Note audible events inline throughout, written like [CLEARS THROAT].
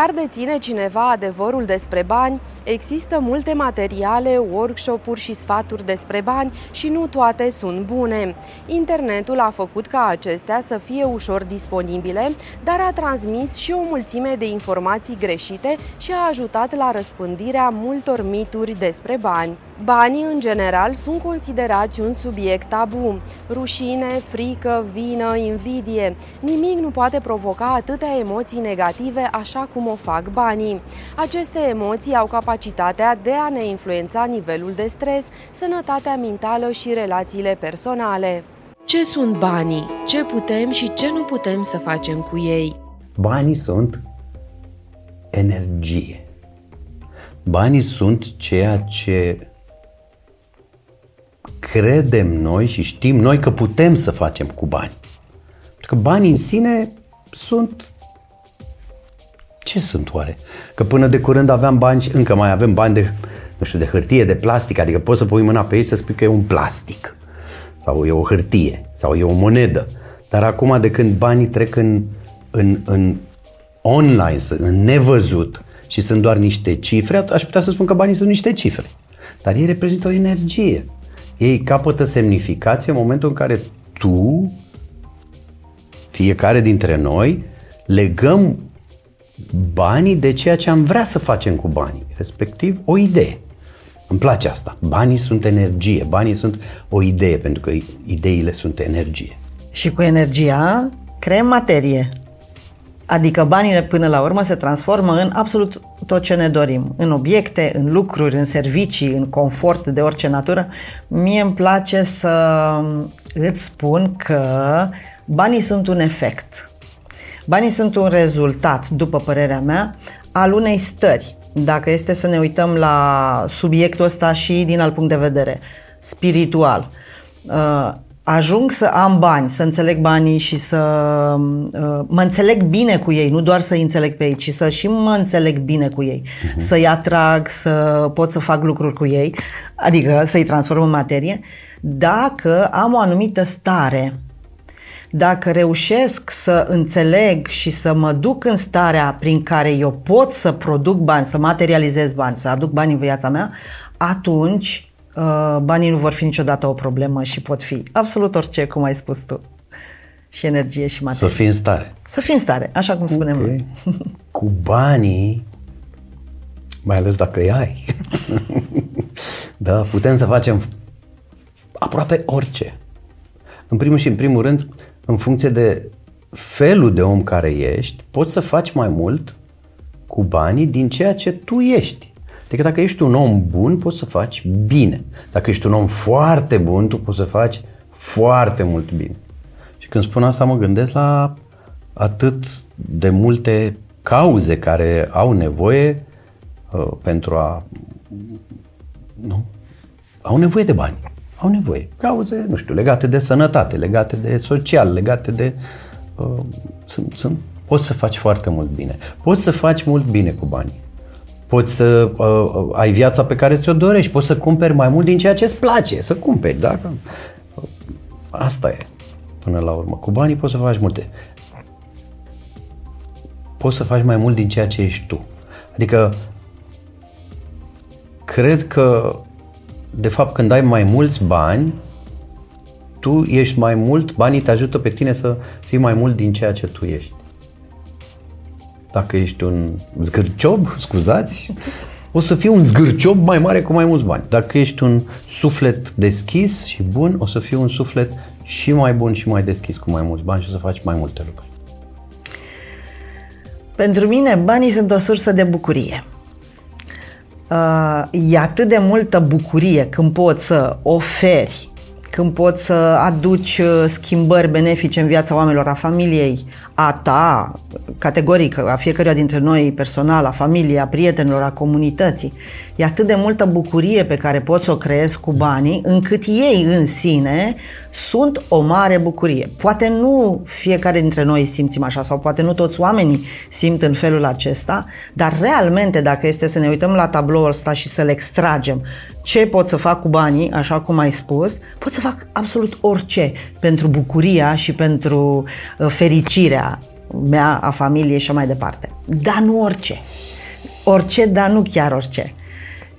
Chiar deține cineva adevărul despre bani? Există multe materiale, workshop-uri și sfaturi despre bani și nu toate sunt bune. Internetul a făcut ca acestea să fie ușor disponibile, dar a transmis și o mulțime de informații greșite și a ajutat la răspândirea multor mituri despre bani. Banii, în general, sunt considerați un subiect tabu. Rușine, frică, vină, invidie. Nimic nu poate provoca atâtea emoții negative așa cum o fac banii. Aceste emoții au capacitatea de a ne influența nivelul de stres, sănătatea mentală și relațiile personale. Ce sunt banii? Ce putem și ce nu putem să facem cu ei? Banii sunt energie. Banii sunt ceea ce credem noi și știm noi că putem să facem cu bani. Pentru că banii în sine sunt ce sunt oare? Că până de curând aveam bani și încă mai avem bani de, nu știu, de hârtie, de plastic, adică poți să pui mâna pe ei să spui că e un plastic sau e o hârtie sau e o monedă. Dar acum de când banii trec în, în, în online, în nevăzut și sunt doar niște cifre, aș putea să spun că banii sunt niște cifre. Dar ei reprezintă o energie. Ei capătă semnificație în momentul în care tu, fiecare dintre noi, legăm banii de ceea ce am vrea să facem cu banii, respectiv o idee. Îmi place asta. Banii sunt energie, banii sunt o idee, pentru că ideile sunt energie. Și cu energia creăm materie. Adică banii până la urmă se transformă în absolut tot ce ne dorim. În obiecte, în lucruri, în servicii, în confort de orice natură. Mie îmi place să îți spun că banii sunt un efect. Banii sunt un rezultat, după părerea mea, al unei stări. Dacă este să ne uităm la subiectul ăsta și din alt punct de vedere spiritual. Uh, ajung să am bani, să înțeleg banii și să uh, mă înțeleg bine cu ei, nu doar să înțeleg pe ei, ci să și mă înțeleg bine cu ei, uh-huh. să-i atrag, să pot să fac lucruri cu ei, adică să-i transform în materie, dacă am o anumită stare, dacă reușesc să înțeleg și să mă duc în starea prin care eu pot să produc bani, să materializez bani, să aduc bani în viața mea, atunci Uh, banii nu vor fi niciodată o problemă și pot fi absolut orice, cum ai spus tu. Și energie și materie. Să fii în stare. Să fii în stare, așa cum spunem okay. noi. [LAUGHS] Cu banii, mai ales dacă îi ai, [LAUGHS] da, putem să facem aproape orice. În primul și în primul rând, în funcție de felul de om care ești, poți să faci mai mult cu banii din ceea ce tu ești. Adică dacă ești un om bun, poți să faci bine. Dacă ești un om foarte bun, tu poți să faci foarte mult bine. Și când spun asta, mă gândesc la atât de multe cauze care au nevoie uh, pentru a. Nu? Au nevoie de bani. Au nevoie. Cauze, nu știu, legate de sănătate, legate de social, legate de. Uh, sunt, sunt, poți să faci foarte mult bine. Poți să faci mult bine cu banii poți să uh, ai viața pe care ți-o dorești, poți să cumperi mai mult din ceea ce îți place, să cumperi, da? Asta e, până la urmă. Cu banii poți să faci multe. Poți să faci mai mult din ceea ce ești tu. Adică, cred că, de fapt, când ai mai mulți bani, tu ești mai mult, banii te ajută pe tine să fii mai mult din ceea ce tu ești. Dacă ești un zgârciob, scuzați, o să fii un zgârciob mai mare cu mai mulți bani. Dacă ești un suflet deschis și bun, o să fii un suflet și mai bun și mai deschis cu mai mulți bani și o să faci mai multe lucruri. Pentru mine, banii sunt o sursă de bucurie. Uh, e atât de multă bucurie când poți să oferi când poți să aduci uh, schimbări benefice în viața oamenilor, a familiei, a ta, categoric, a fiecăruia dintre noi, personal, a familiei, a prietenilor, a comunității. E atât de multă bucurie pe care poți să o creezi cu banii, încât ei în sine sunt o mare bucurie. Poate nu fiecare dintre noi simțim așa sau poate nu toți oamenii simt în felul acesta, dar realmente dacă este să ne uităm la tabloul ăsta și să-l extragem, ce pot să fac cu banii, așa cum ai spus, pot să fac absolut orice pentru bucuria și pentru uh, fericirea mea, a familiei și așa mai departe. Dar nu orice. Orice, dar nu chiar orice.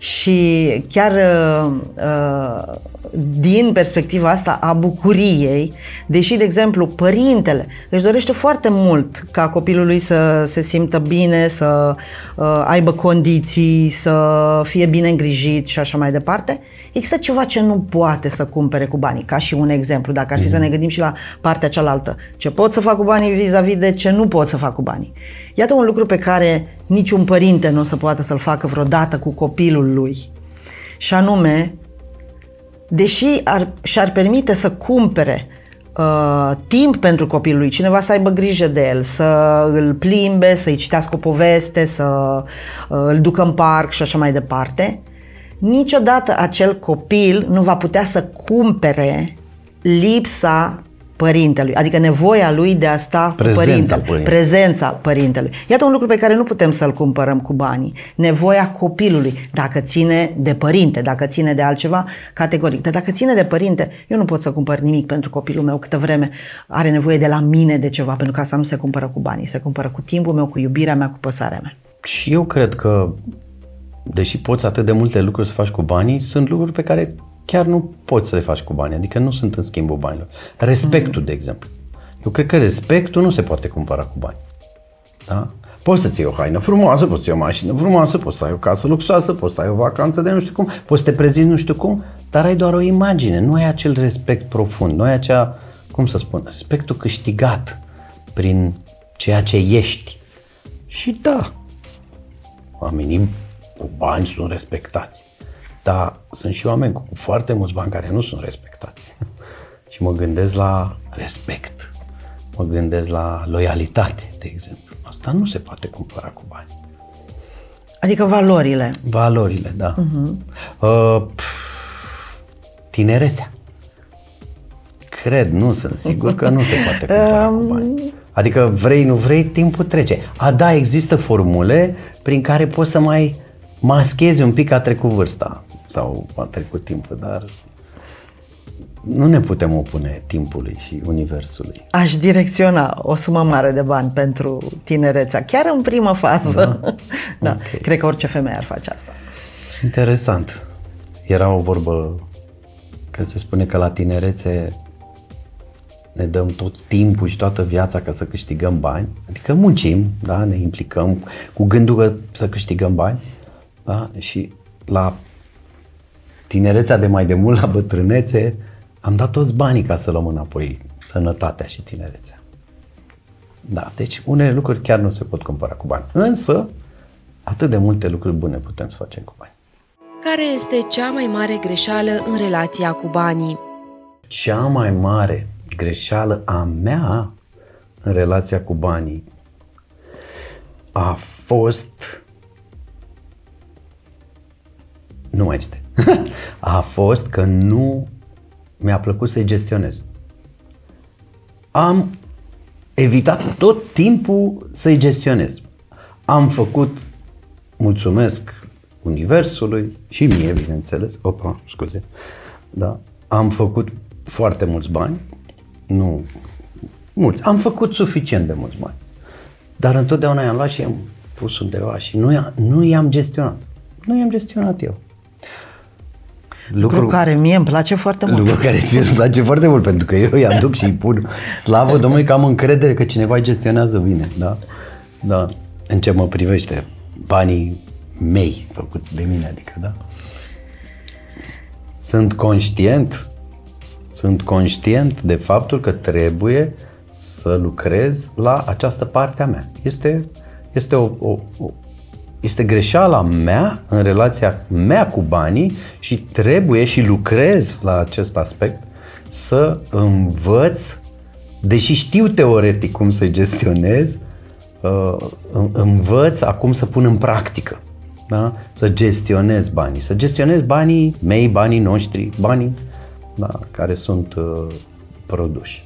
Și chiar uh, uh, din perspectiva asta a bucuriei, deși, de exemplu, părintele își dorește foarte mult ca copilul lui să se simtă bine, să uh, aibă condiții, să fie bine îngrijit și așa mai departe, există ceva ce nu poate să cumpere cu banii, ca și un exemplu, dacă ar fi mm. să ne gândim și la partea cealaltă. Ce pot să fac cu banii vis-a-vis de ce nu pot să fac cu banii. Iată un lucru pe care niciun părinte nu o să poată să-l facă vreodată cu copilul lui. Și anume, deși ar, și-ar permite să cumpere uh, timp pentru copilul lui, cineva să aibă grijă de el, să îl plimbe, să-i citească o poveste, să uh, îl ducă în parc și așa mai departe, niciodată acel copil nu va putea să cumpere lipsa părintelui, adică nevoia lui de a sta prezența cu părintele, părintelui. prezența părintelui. Iată un lucru pe care nu putem să-l cumpărăm cu banii. Nevoia copilului, dacă ține de părinte, dacă ține de altceva, categoric. Dar dacă ține de părinte, eu nu pot să cumpăr nimic pentru copilul meu câtă vreme are nevoie de la mine de ceva, pentru că asta nu se cumpără cu banii, se cumpără cu timpul meu, cu iubirea mea, cu păsarea mea. Și eu cred că, deși poți atât de multe lucruri să faci cu banii, sunt lucruri pe care chiar nu poți să le faci cu bani, adică nu sunt în schimbul banilor. Respectul, de exemplu. Eu cred că respectul nu se poate cumpăra cu bani. Da? Poți să-ți iei o haină frumoasă, poți să iei o mașină frumoasă, poți să ai o casă luxoasă, poți să ai o vacanță de nu știu cum, poți să te prezinți nu știu cum, dar ai doar o imagine, nu ai acel respect profund, nu ai acea, cum să spun, respectul câștigat prin ceea ce ești. Și da, oamenii cu bani sunt respectați. Dar sunt și oameni cu foarte mulți bani care nu sunt respectați. [LAUGHS] și mă gândesc la respect. Mă gândesc la loialitate, de exemplu. Asta nu se poate cumpăra cu bani. Adică valorile. Valorile, da. Uh-huh. Uh, tinerețea. Cred, nu sunt sigur că nu se poate cumpăra cu [LAUGHS] bani. Adică vrei, nu vrei, timpul trece. A, da, există formule prin care poți să mai maschezi un pic că a trecut vârsta sau a trecut timpul, dar nu ne putem opune timpului și universului. Aș direcționa o sumă mare de bani pentru tinerețea, chiar în prima fază. Da, [LAUGHS] da. Okay. cred că orice femeie ar face asta. Interesant. Era o vorbă că se spune că la tinerețe ne dăm tot timpul și toată viața ca să câștigăm bani, adică muncim, da, ne implicăm cu gândul că să câștigăm bani, da, și la tinerețea de mai de mult la bătrânețe, am dat toți banii ca să luăm înapoi sănătatea și tinerețea. Da, deci unele lucruri chiar nu se pot cumpăra cu bani. Însă, atât de multe lucruri bune putem să facem cu bani. Care este cea mai mare greșeală în relația cu banii? Cea mai mare greșeală a mea în relația cu banii a fost nu mai este. [LAUGHS] a fost că nu mi-a plăcut să-i gestionez. Am evitat tot timpul să-i gestionez. Am făcut, mulțumesc Universului și mie, bineînțeles, opa, scuze, da, am făcut foarte mulți bani, nu mulți, am făcut suficient de mulți bani, dar întotdeauna i-am luat și i-am pus undeva și nu, i-am, nu i-am gestionat. Nu i-am gestionat eu. Lucru, lucru care mie îmi place foarte mult. Lucru care ție îmi place foarte mult, pentru că eu îi aduc și îi pun slavă Domnului că am încredere că cineva îi gestionează bine. Da? Da. În ce mă privește, banii mei făcuți de mine, adică, da? Sunt conștient, sunt conștient de faptul că trebuie să lucrez la această parte a mea. Este, este o, o, o, este greșeala mea în relația mea cu banii și trebuie și lucrez la acest aspect să învăț, deși știu teoretic cum să gestionez, uh, învăț acum să pun în practică. Da? Să gestionez banii. Să gestionez banii mei, banii noștri, banii da, care sunt uh, produși,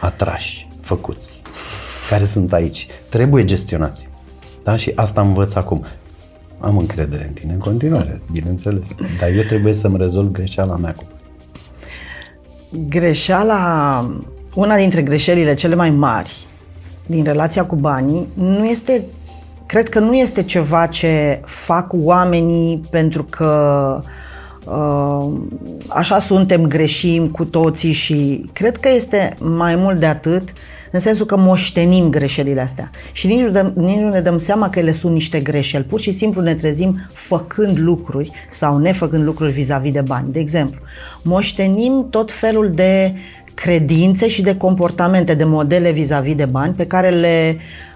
atrași, făcuți, care sunt aici. Trebuie gestionați. Da? Și asta învăț acum. Am încredere în tine în continuare, bineînțeles. Dar eu trebuie să-mi rezolv greșeala mea cu Greșeala, una dintre greșelile cele mai mari din relația cu banii nu este, cred că nu este ceva ce fac oamenii pentru că uh, așa suntem, greșim cu toții și cred că este mai mult de atât în sensul că moștenim greșelile astea și nici nu, dăm, nici nu ne dăm seama că ele sunt niște greșeli. Pur și simplu ne trezim făcând lucruri sau nefăcând lucruri vis-a-vis de bani. De exemplu, moștenim tot felul de credințe și de comportamente, de modele vis-a-vis de bani pe care le uh,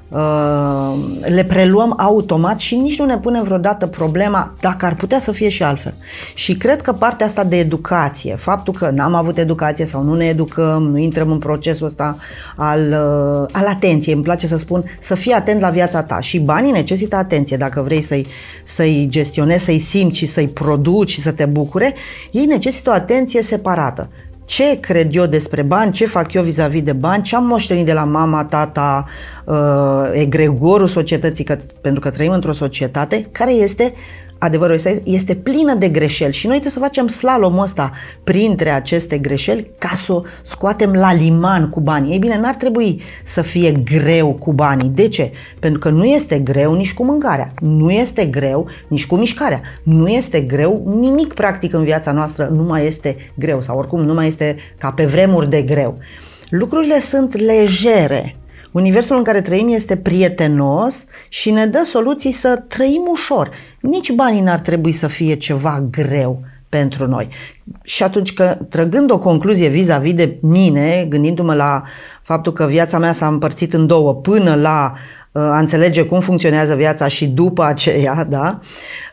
le preluăm automat și nici nu ne punem vreodată problema dacă ar putea să fie și altfel. Și cred că partea asta de educație, faptul că n-am avut educație sau nu ne educăm, nu intrăm în procesul ăsta al, uh, al atenției, îmi place să spun, să fii atent la viața ta și banii necesită atenție dacă vrei să-i, să-i gestionezi, să-i simți și să-i produci și să te bucure, ei necesită o atenție separată ce cred eu despre bani, ce fac eu vis-a-vis de bani, ce am moștenit de la mama, tata, uh, egregorul societății, că, pentru că trăim într-o societate care este adevărul este, este plină de greșeli și noi trebuie să facem slalomul ăsta printre aceste greșeli ca să o scoatem la liman cu banii. Ei bine, n-ar trebui să fie greu cu banii. De ce? Pentru că nu este greu nici cu mâncarea, nu este greu nici cu mișcarea, nu este greu nimic practic în viața noastră, nu mai este greu sau oricum nu mai este ca pe vremuri de greu. Lucrurile sunt legere, Universul în care trăim este prietenos și ne dă soluții să trăim ușor. Nici banii n-ar trebui să fie ceva greu pentru noi. Și atunci că, trăgând o concluzie vis-a-vis de mine, gândindu-mă la faptul că viața mea s-a împărțit în două până la uh, a înțelege cum funcționează viața și după aceea, da,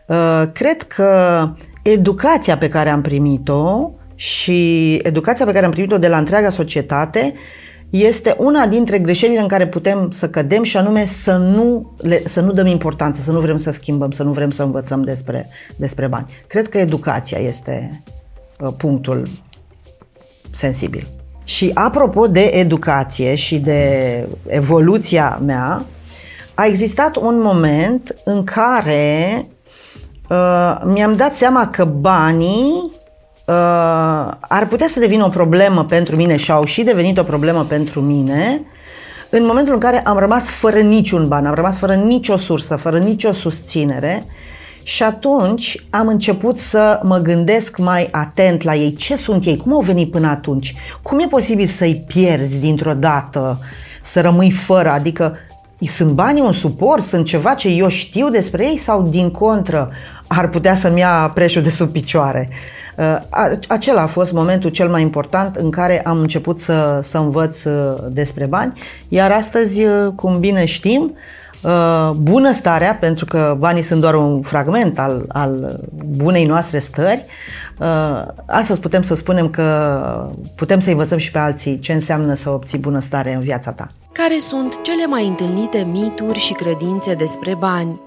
uh, cred că educația pe care am primit-o și educația pe care am primit-o de la întreaga societate este una dintre greșelile în care putem să cădem și anume să nu, le, să nu dăm importanță, să nu vrem să schimbăm, să nu vrem să învățăm despre, despre bani. Cred că educația este uh, punctul sensibil. Și apropo de educație și de evoluția mea, a existat un moment în care uh, mi-am dat seama că banii uh, ar putea să devină o problemă pentru mine și au și devenit o problemă pentru mine în momentul în care am rămas fără niciun ban, am rămas fără nicio sursă, fără nicio susținere și atunci am început să mă gândesc mai atent la ei. Ce sunt ei? Cum au venit până atunci? Cum e posibil să-i pierzi dintr-o dată, să rămâi fără? Adică sunt banii un suport? Sunt ceva ce eu știu despre ei sau din contră ar putea să-mi ia preșul de sub picioare? Uh, acela a fost momentul cel mai important în care am început să, să învăț uh, despre bani, iar astăzi, uh, cum bine știm, bunăstarea, pentru că banii sunt doar un fragment al, al bunei noastre stări, astăzi putem să spunem că putem să învățăm și pe alții ce înseamnă să obții bunăstare în viața ta. Care sunt cele mai întâlnite mituri și credințe despre bani?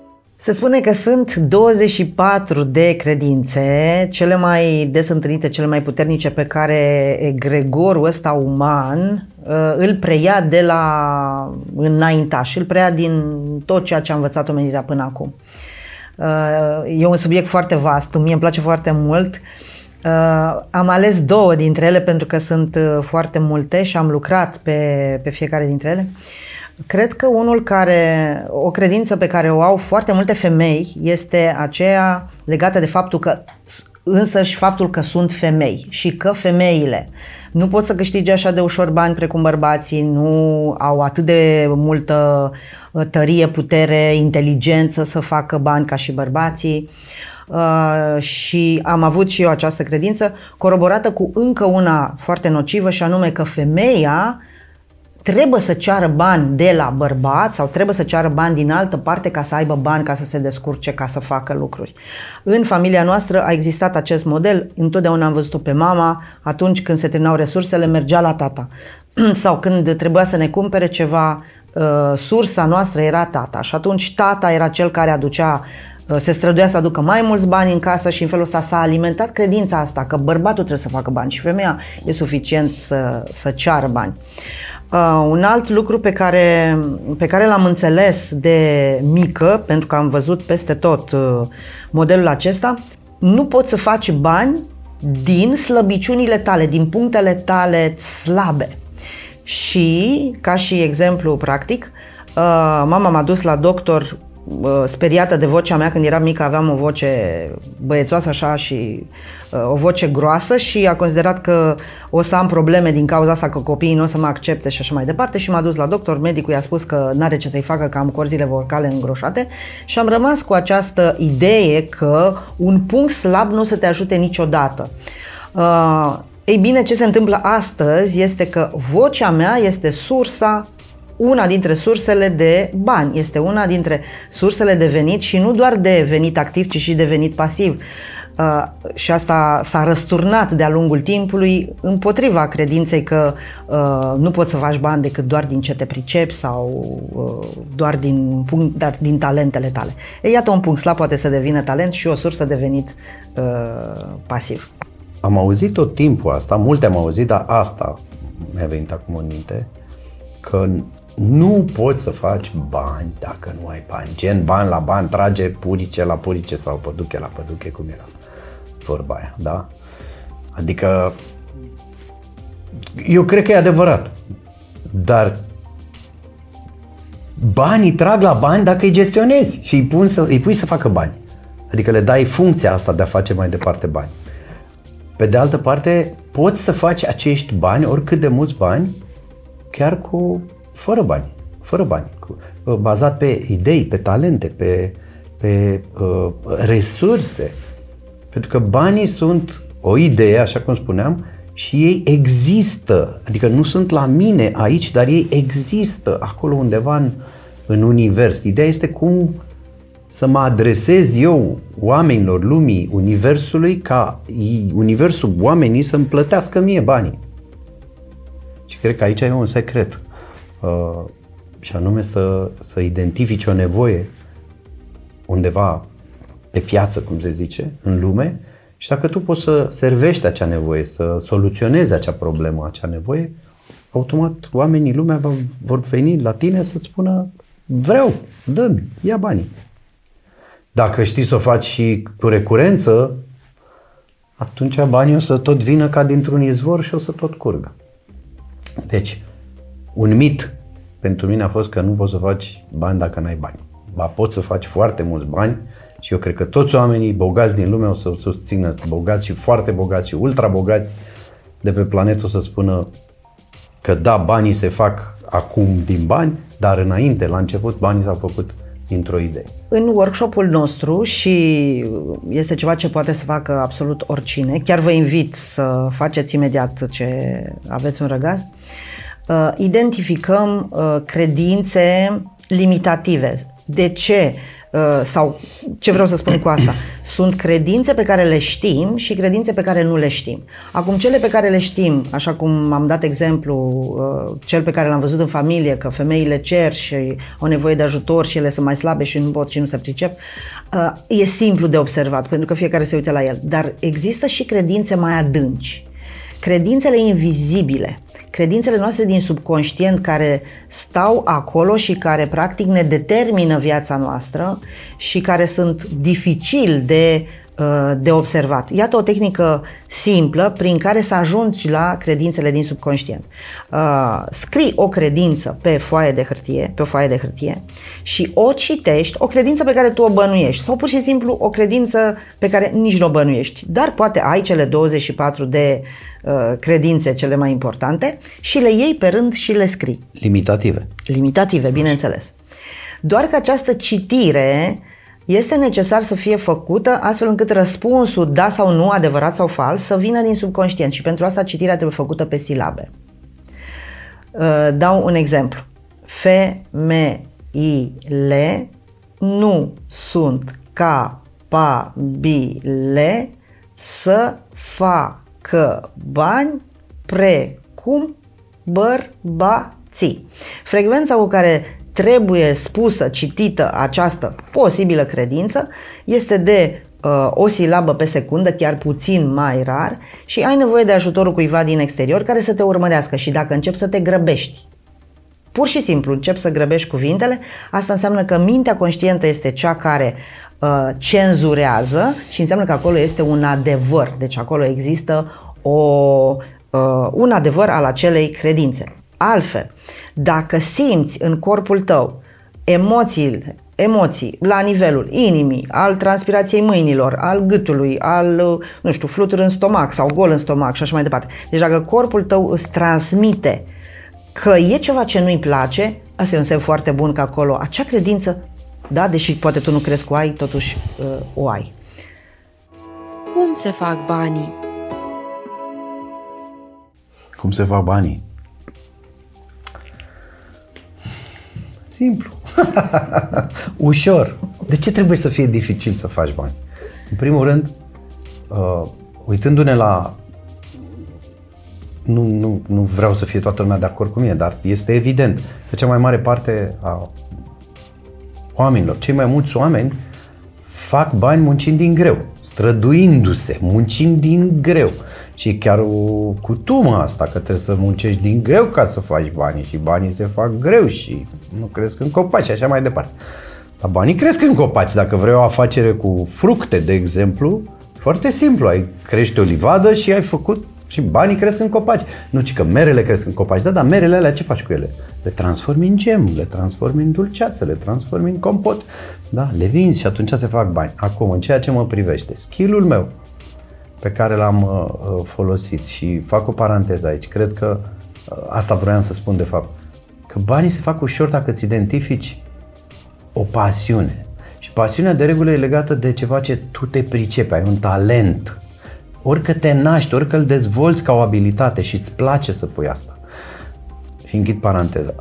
Se spune că sunt 24 de credințe, cele mai des întâlnite, cele mai puternice pe care egregorul ăsta uman uh, îl preia de la înaintaș, îl preia din tot ceea ce a învățat omenirea până acum. Uh, e un subiect foarte vast, mie îmi place foarte mult. Uh, am ales două dintre ele pentru că sunt foarte multe și am lucrat pe, pe fiecare dintre ele. Cred că unul care, o credință pe care o au foarte multe femei este aceea legată de faptul că însă și faptul că sunt femei și că femeile nu pot să câștige așa de ușor bani precum bărbații, nu au atât de multă uh, tărie, putere, inteligență să facă bani ca și bărbații. Uh, și am avut și eu această credință coroborată cu încă una foarte nocivă și anume că femeia trebuie să ceară bani de la bărbat sau trebuie să ceară bani din altă parte ca să aibă bani, ca să se descurce, ca să facă lucruri. În familia noastră a existat acest model, întotdeauna am văzut-o pe mama, atunci când se terminau resursele, mergea la tata. [CLEARS THROAT] sau când trebuia să ne cumpere ceva, uh, sursa noastră era tata și atunci tata era cel care aducea uh, se străduia să aducă mai mulți bani în casă și în felul ăsta s-a alimentat credința asta că bărbatul trebuie să facă bani și femeia e suficient să, să ceară bani. Uh, un alt lucru pe care, pe care l-am înțeles de mică, pentru că am văzut peste tot uh, modelul acesta, nu poți să faci bani din slăbiciunile tale, din punctele tale slabe. și, ca și exemplu practic, uh, mama m-a dus la doctor uh, speriată de vocea mea când eram mică, aveam o voce băiețoasă așa și uh, o voce groasă și a considerat că o să am probleme din cauza asta, că copiii nu o să mă accepte și așa mai departe și m-a dus la doctor, medicul i-a spus că nu are ce să-i facă, că am corzile vocale îngroșate și am rămas cu această idee că un punct slab nu o să te ajute niciodată. Uh, ei bine, ce se întâmplă astăzi este că vocea mea este sursa una dintre sursele de bani, este una dintre sursele de venit și nu doar de venit activ, ci și de venit pasiv. Uh, și asta s-a răsturnat de-a lungul timpului împotriva credinței că uh, nu poți să faci bani decât doar din ce te pricepi sau uh, doar din, punct, dar din talentele tale. E, iată un punct slab poate să devină talent și o sursă de venit uh, pasiv. Am auzit tot timpul asta, multe am auzit, dar asta mi-a venit acum în minte, că nu poți să faci bani dacă nu ai bani. Gen bani la bani, trage purice la purice sau păduche la păduche, cum era vorba aia, da? Adică eu cred că e adevărat, dar banii trag la bani dacă îi gestionezi și îi, pun să, îi pui să facă bani. Adică le dai funcția asta de a face mai departe bani. Pe de altă parte, poți să faci acești bani, oricât de mulți bani, chiar cu fără bani, fără bani, cu, uh, bazat pe idei, pe talente, pe, pe uh, resurse. Pentru că banii sunt o idee, așa cum spuneam, și ei există. Adică nu sunt la mine aici, dar ei există acolo undeva în, în univers. Ideea este cum să mă adresez eu oamenilor lumii, universului, ca universul oamenii să-mi plătească mie banii. Și cred că aici e un secret. Uh, și anume să, să identifici o nevoie undeva pe piață, cum se zice, în lume, și dacă tu poți să servești acea nevoie, să soluționezi acea problemă, acea nevoie, automat oamenii, lumea vor veni la tine să-ți spună vreau, dă-mi, ia banii. Dacă știi să o faci și cu recurență, atunci banii o să tot vină ca dintr-un izvor și o să tot curgă. Deci, un mit pentru mine a fost că nu poți să faci bani dacă n-ai bani. Ba poți să faci foarte mulți bani și eu cred că toți oamenii bogați din lume o să susțină, bogați și foarte bogați și ultra bogați de pe planetă o să spună că da, banii se fac acum din bani, dar înainte, la început, banii s-au făcut dintr-o idee. În workshopul nostru și este ceva ce poate să facă absolut oricine, chiar vă invit să faceți imediat ce aveți un răgaz, uh, identificăm uh, credințe limitative. De ce? Uh, sau ce vreau să spun cu asta? [COUGHS] Sunt credințe pe care le știm și credințe pe care nu le știm. Acum, cele pe care le știm, așa cum am dat exemplu, uh, cel pe care l-am văzut în familie, că femeile cer și au nevoie de ajutor și ele sunt mai slabe și nu pot și nu se pricep, uh, e simplu de observat, pentru că fiecare se uită la el. Dar există și credințe mai adânci. Credințele invizibile, credințele noastre din subconștient care stau acolo și care practic ne determină viața noastră și care sunt dificil de Uh, de observat. Iată o tehnică simplă prin care să ajungi la credințele din subconștient. Uh, scrii o credință pe foaie de hârtie, pe o foaie de hârtie și o citești, o credință pe care tu o bănuiești sau pur și simplu o credință pe care nici nu o bănuiești, dar poate ai cele 24 de uh, credințe cele mai importante și le iei pe rând și le scrii. Limitative. Limitative, bineînțeles. Doar că această citire uh, este necesar să fie făcută astfel încât răspunsul da sau nu, adevărat sau fals, să vină din subconștient și pentru asta citirea trebuie făcută pe silabe. Uh, dau un exemplu. Femeile nu sunt capabile să facă bani precum bărbații. Frecvența cu care trebuie spusă, citită această posibilă credință este de uh, o silabă pe secundă, chiar puțin mai rar și ai nevoie de ajutorul cuiva din exterior care să te urmărească și dacă începi să te grăbești, pur și simplu începi să grăbești cuvintele, asta înseamnă că mintea conștientă este cea care uh, cenzurează și înseamnă că acolo este un adevăr, deci acolo există o, uh, un adevăr al acelei credințe. Altfel, dacă simți în corpul tău emoțiile, emoții la nivelul inimii, al transpirației mâinilor, al gâtului, al, nu știu, fluturi în stomac sau gol în stomac și așa mai departe. Deci dacă corpul tău îți transmite că e ceva ce nu-i place, asta e un semn foarte bun că acolo acea credință, da, deși poate tu nu crezi cu ai, totuși uh, o ai. Cum se fac banii? Cum se fac banii? Simplu. [LAUGHS] Ușor. De ce trebuie să fie dificil să faci bani? În primul rând, uh, uitându-ne la nu, nu, nu vreau să fie toată lumea de acord cu mine, dar este evident că cea mai mare parte a oamenilor, cei mai mulți oameni fac bani muncind din greu, străduindu-se, muncind din greu. Și chiar o cutumă asta, că trebuie să muncești din greu ca să faci bani și banii se fac greu și nu cresc în copaci și așa mai departe. Dar banii cresc în copaci. Dacă vrei o afacere cu fructe, de exemplu, foarte simplu, ai crește o livadă și ai făcut și banii cresc în copaci. Nu, ci că merele cresc în copaci. Da, dar merele alea ce faci cu ele? Le transformi în gem, le transformi în dulceață, le transformi în compot. Da, le vinzi și atunci se fac bani. Acum, în ceea ce mă privește, skill-ul meu pe care l-am uh, uh folosit și fac o paranteză aici, cred că uh, asta vreau să spun de fapt, că banii se fac ușor dacă îți identifici o pasiune. Și pasiunea de regulă e legată de ceva ce tu te pricepi, ai un talent orică te naști, orică îl dezvolți ca o abilitate și îți place să pui asta. Și închid paranteza.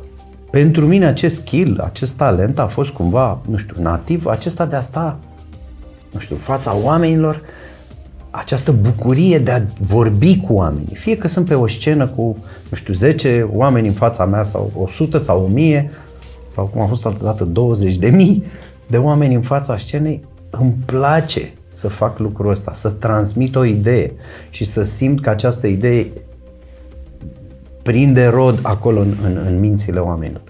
Pentru mine acest skill, acest talent a fost cumva, nu știu, nativ, acesta de a sta, nu știu, fața oamenilor, această bucurie de a vorbi cu oamenii. Fie că sunt pe o scenă cu, nu știu, 10 oameni în fața mea sau 100 sau 1000 sau cum a fost altă dată 20 de mii de oameni în fața scenei, îmi place să fac lucrul ăsta, să transmit o idee și să simt că această idee prinde rod acolo în, în, în mințile oamenilor.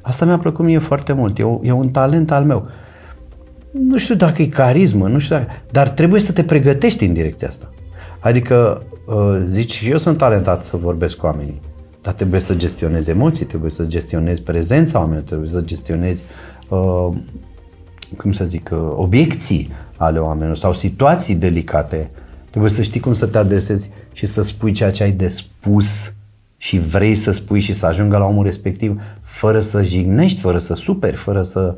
Asta mi-a plăcut mie foarte mult, e, o, e un talent al meu. Nu știu dacă e carismă, nu știu dacă, dar trebuie să te pregătești în direcția asta. Adică uh, zici, eu sunt talentat să vorbesc cu oamenii, dar trebuie să gestionezi emoții, trebuie să gestionezi prezența oamenilor, trebuie să gestionezi, uh, cum să zic, uh, obiecții, ale oamenilor sau situații delicate, trebuie să știi cum să te adresezi și să spui ceea ce ai de spus și vrei să spui și să ajungă la omul respectiv fără să jignești, fără să superi, fără să...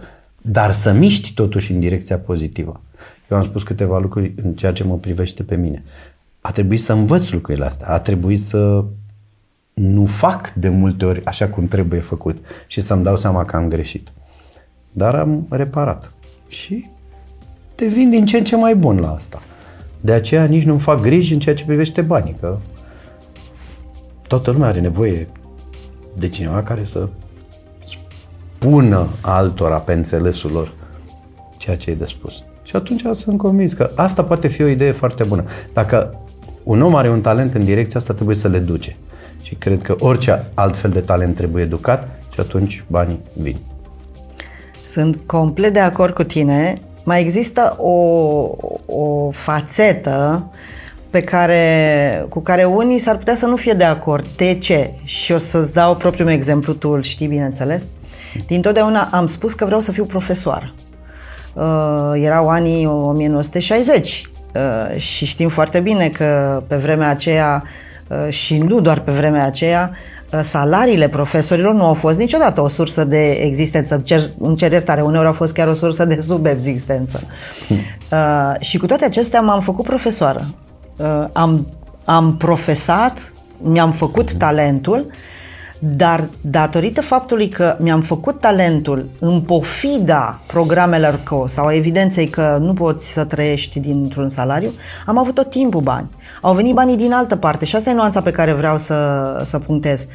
dar să miști totuși în direcția pozitivă. Eu am spus câteva lucruri în ceea ce mă privește pe mine. A trebuit să învăț lucrurile astea, a trebuit să nu fac de multe ori așa cum trebuie făcut și să-mi dau seama că am greșit. Dar am reparat. Și devin din ce în ce mai bun la asta. De aceea nici nu-mi fac griji în ceea ce privește banii, că toată lumea are nevoie de cineva care să spună altora pe înțelesul lor ceea ce e de spus. Și atunci sunt convins că asta poate fi o idee foarte bună. Dacă un om are un talent în direcția asta, trebuie să le duce. Și cred că orice altfel de talent trebuie educat și atunci banii vin. Sunt complet de acord cu tine mai există o, o fațetă pe care, cu care unii s-ar putea să nu fie de acord. De ce? Și o să-ți dau propriul meu exemplu, tu îl știi, bineînțeles. Din totdeauna am spus că vreau să fiu profesor. Uh, erau anii 1960 uh, și știm foarte bine că pe vremea aceea uh, și nu doar pe vremea aceea, salariile profesorilor nu au fost niciodată o sursă de existență. Cer, îmi cer iertare, uneori au fost chiar o sursă de subexistență. Hmm. Uh, și cu toate acestea m-am făcut profesoară. Uh, am, am profesat, mi-am făcut talentul dar datorită faptului că mi-am făcut talentul în pofida programelor co sau evidenței că nu poți să trăiești dintr-un salariu, am avut tot timpul bani. Au venit banii din altă parte și asta e nuanța pe care vreau să, să punctez.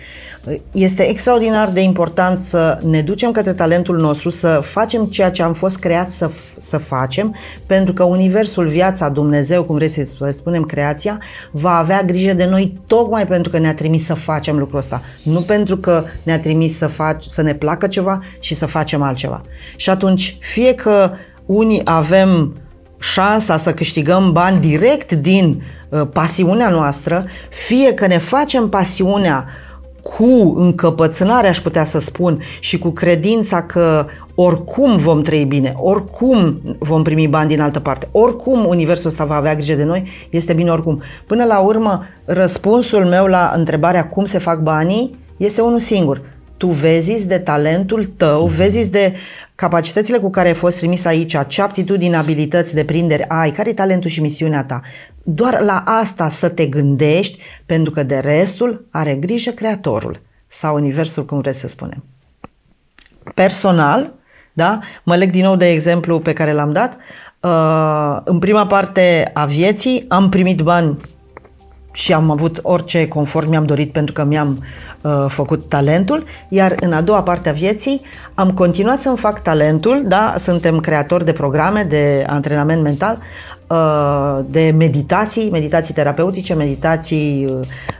Este extraordinar de important să ne ducem către talentul nostru, să facem ceea ce am fost creat să, să facem, pentru că Universul, viața, Dumnezeu, cum vrei să spunem, creația, va avea grijă de noi tocmai pentru că ne-a trimis să facem lucrul ăsta. Nu pentru că ne-a trimis să, fac, să ne placă ceva și să facem altceva. Și atunci, fie că unii avem șansa să câștigăm bani direct din uh, pasiunea noastră, fie că ne facem pasiunea cu încăpățânare, aș putea să spun, și cu credința că oricum vom trăi bine, oricum vom primi bani din altă parte, oricum universul ăsta va avea grijă de noi, este bine oricum. Până la urmă, răspunsul meu la întrebarea cum se fac banii este unul singur. Tu vezi de talentul tău, vezi de capacitățile cu care ai fost trimis aici, ce aptitudini, abilități, deprinderi ai, care e talentul și misiunea ta. Doar la asta să te gândești, pentru că de restul are grijă Creatorul sau Universul, cum vreți să spunem. Personal, da? mă leg din nou de exemplu pe care l-am dat, uh, în prima parte a vieții am primit bani și am avut orice confort mi-am dorit pentru că mi-am uh, făcut talentul, iar în a doua parte a vieții am continuat să-mi fac talentul, da, suntem creatori de programe de antrenament mental, uh, de meditații, meditații terapeutice, meditații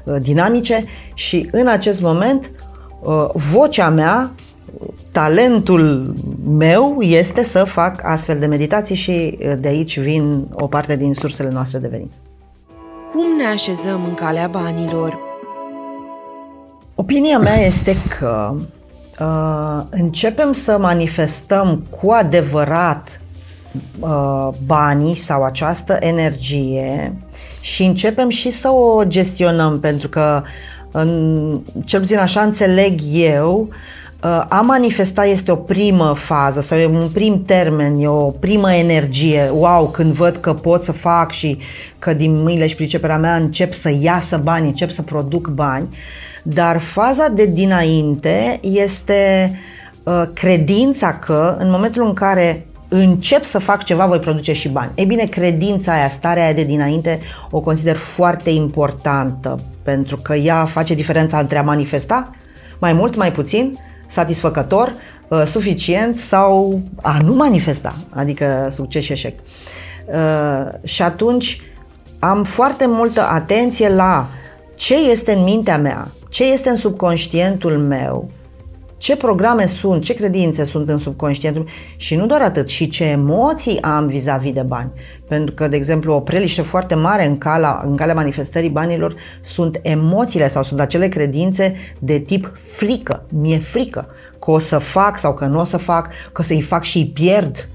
uh, dinamice și în acest moment uh, vocea mea talentul meu este să fac astfel de meditații și uh, de aici vin o parte din sursele noastre de venit. Cum ne așezăm în calea banilor? Opinia mea este că uh, începem să manifestăm cu adevărat uh, banii sau această energie și începem și să o gestionăm pentru că în, cel puțin așa înțeleg eu, uh, Uh, a manifesta este o primă fază sau e un prim termen, e o primă energie. Wow, când văd că pot să fac și că din mâinile și priceperea mea încep să iasă bani, încep să produc bani. Dar faza de dinainte este uh, credința că în momentul în care încep să fac ceva, voi produce și bani. Ei bine, credința aia, starea aia de dinainte, o consider foarte importantă pentru că ea face diferența între a manifesta mai mult, mai puțin satisfăcător, uh, suficient sau a nu manifesta, adică succes și eșec. Uh, și atunci am foarte multă atenție la ce este în mintea mea, ce este în subconștientul meu, ce programe sunt, ce credințe sunt în subconștientul și nu doar atât, și ce emoții am vis-a-vis de bani. Pentru că, de exemplu, o preliște foarte mare în calea, în calea manifestării banilor sunt emoțiile sau sunt acele credințe de tip frică. Mi-e frică că o să fac sau că nu o să fac, că o să-i fac și îi pierd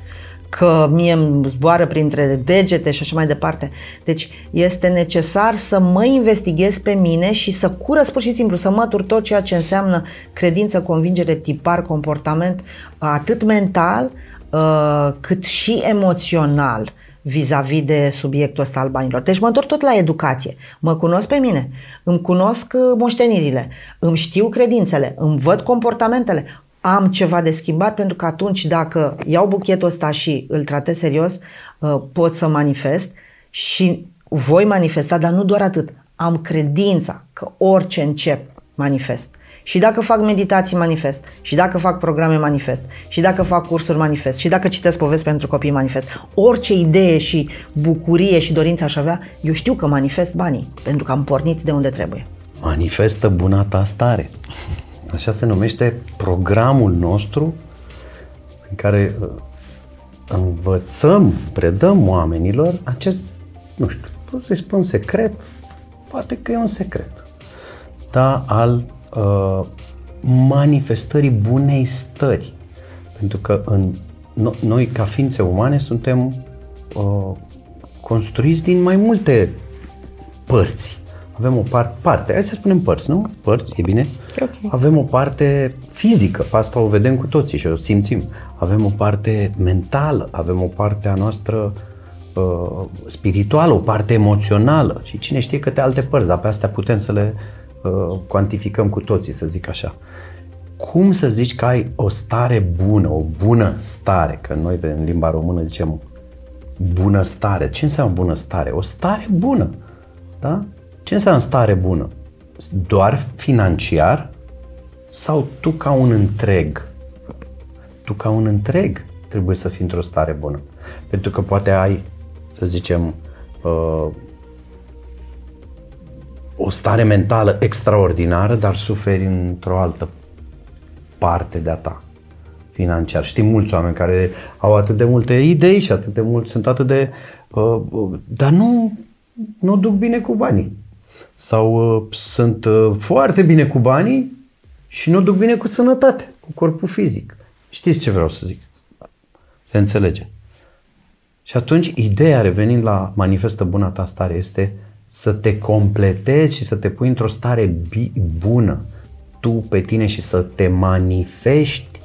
că mie îmi zboară printre degete și așa mai departe. Deci este necesar să mă investighez pe mine și să curăț pur și simplu, să mătur tot ceea ce înseamnă credință, convingere, tipar, comportament, atât mental uh, cât și emoțional vis-a-vis de subiectul ăsta al banilor. Deci mă întorc tot la educație. Mă cunosc pe mine, îmi cunosc uh, moștenirile, îmi știu credințele, îmi văd comportamentele, am ceva de schimbat pentru că atunci dacă iau buchetul ăsta și îl tratez serios, uh, pot să manifest și voi manifesta, dar nu doar atât. Am credința că orice încep, manifest. Și dacă fac meditații, manifest. Și dacă fac programe, manifest. Și dacă fac cursuri, manifest. Și dacă citesc povesti pentru copii, manifest. Orice idee și bucurie și dorință aș avea, eu știu că manifest banii, pentru că am pornit de unde trebuie. Manifestă buna ta stare. Așa se numește programul nostru în care uh, învățăm, predăm oamenilor acest, nu știu, pot să-i spun secret, poate că e un secret, dar al uh, manifestării bunei stări. Pentru că în, no, noi, ca ființe umane, suntem uh, construiți din mai multe părți. Avem o parte, parte, hai să spunem părți, nu? Părți, e bine? Okay. Avem o parte fizică, pe asta o vedem cu toții și o simțim. Avem o parte mentală, avem o parte a noastră uh, spirituală, o parte emoțională și cine știe câte alte părți, dar pe astea putem să le uh, cuantificăm cu toții, să zic așa. Cum să zici că ai o stare bună, o bună stare, că noi în limba română zicem bună stare. Ce înseamnă bună stare? O stare bună. Da? Ce înseamnă stare bună? Doar financiar sau tu ca un întreg? Tu ca un întreg trebuie să fii într-o stare bună. Pentru că poate ai, să zicem, uh, o stare mentală extraordinară, dar suferi într-o altă parte de-a ta financiar. Știm mulți oameni care au atât de multe idei și atât de mult, sunt atât de... Uh, uh, dar nu, nu duc bine cu banii. Sau uh, sunt uh, foarte bine cu banii și nu duc bine cu sănătate, cu corpul fizic. Știți ce vreau să zic? Se înțelege. Și atunci, ideea, revenind la manifestă buna ta stare, este să te completezi și să te pui într-o stare bună tu pe tine și să te manifesti.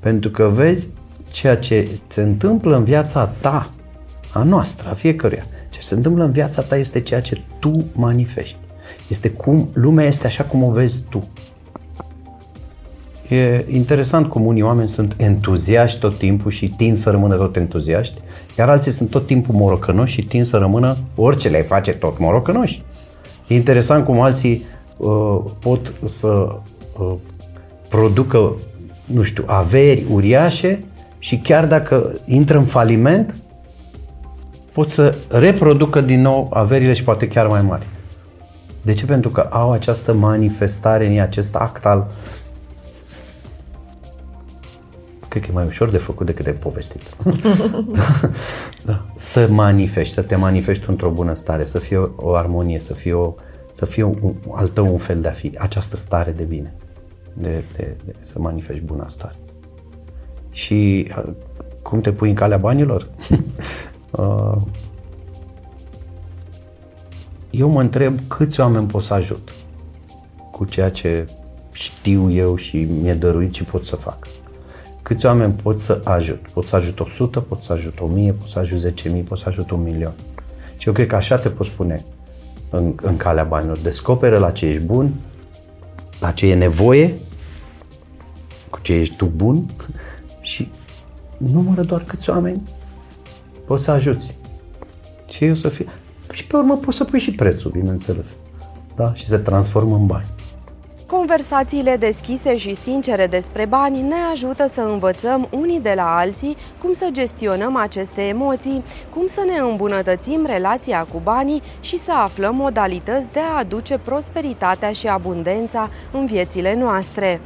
Pentru că vezi, ceea ce se întâmplă în viața ta, a noastră, a fiecăruia, ce se întâmplă în viața ta este ceea ce tu manifesti. Este cum, lumea este așa cum o vezi tu. E interesant cum unii oameni sunt entuziaști tot timpul și tind să rămână tot entuziaști, iar alții sunt tot timpul morocănoși și tind să rămână orice le face tot morocănoși. E interesant cum alții uh, pot să uh, producă, nu știu, averi uriașe și chiar dacă intră în faliment, pot să reproducă din nou averile și poate chiar mai mari. De ce? Pentru că au această manifestare în ei, acest act al cred că e mai ușor de făcut decât de povestit. [LAUGHS] da. Să manifesti, să te manifesti într-o bună stare, să fie o, o armonie, să fie, o, să fie un, al tău un fel de a fi, această stare de bine, de, de, de să manifesti bună stare. Și cum te pui în calea banilor? [LAUGHS] Uh, eu mă întreb câți oameni pot să ajut cu ceea ce știu eu și mi-e dăruit și pot să fac. Câți oameni pot să ajut? Pot să ajut 100, pot să ajut 1000, pot să ajut 10.000, pot să ajut un milion. Și eu cred că așa te poți pune în, în calea banilor. Descoperă la ce ești bun, la ce e nevoie, cu ce ești tu bun [LAUGHS] și numără doar câți oameni poți să ajuți. Și eu să fie... Și pe urmă poți să pui și prețul, bineînțeles. Da? Și se transformă în bani. Conversațiile deschise și sincere despre bani ne ajută să învățăm unii de la alții cum să gestionăm aceste emoții, cum să ne îmbunătățim relația cu banii și să aflăm modalități de a aduce prosperitatea și abundența în viețile noastre.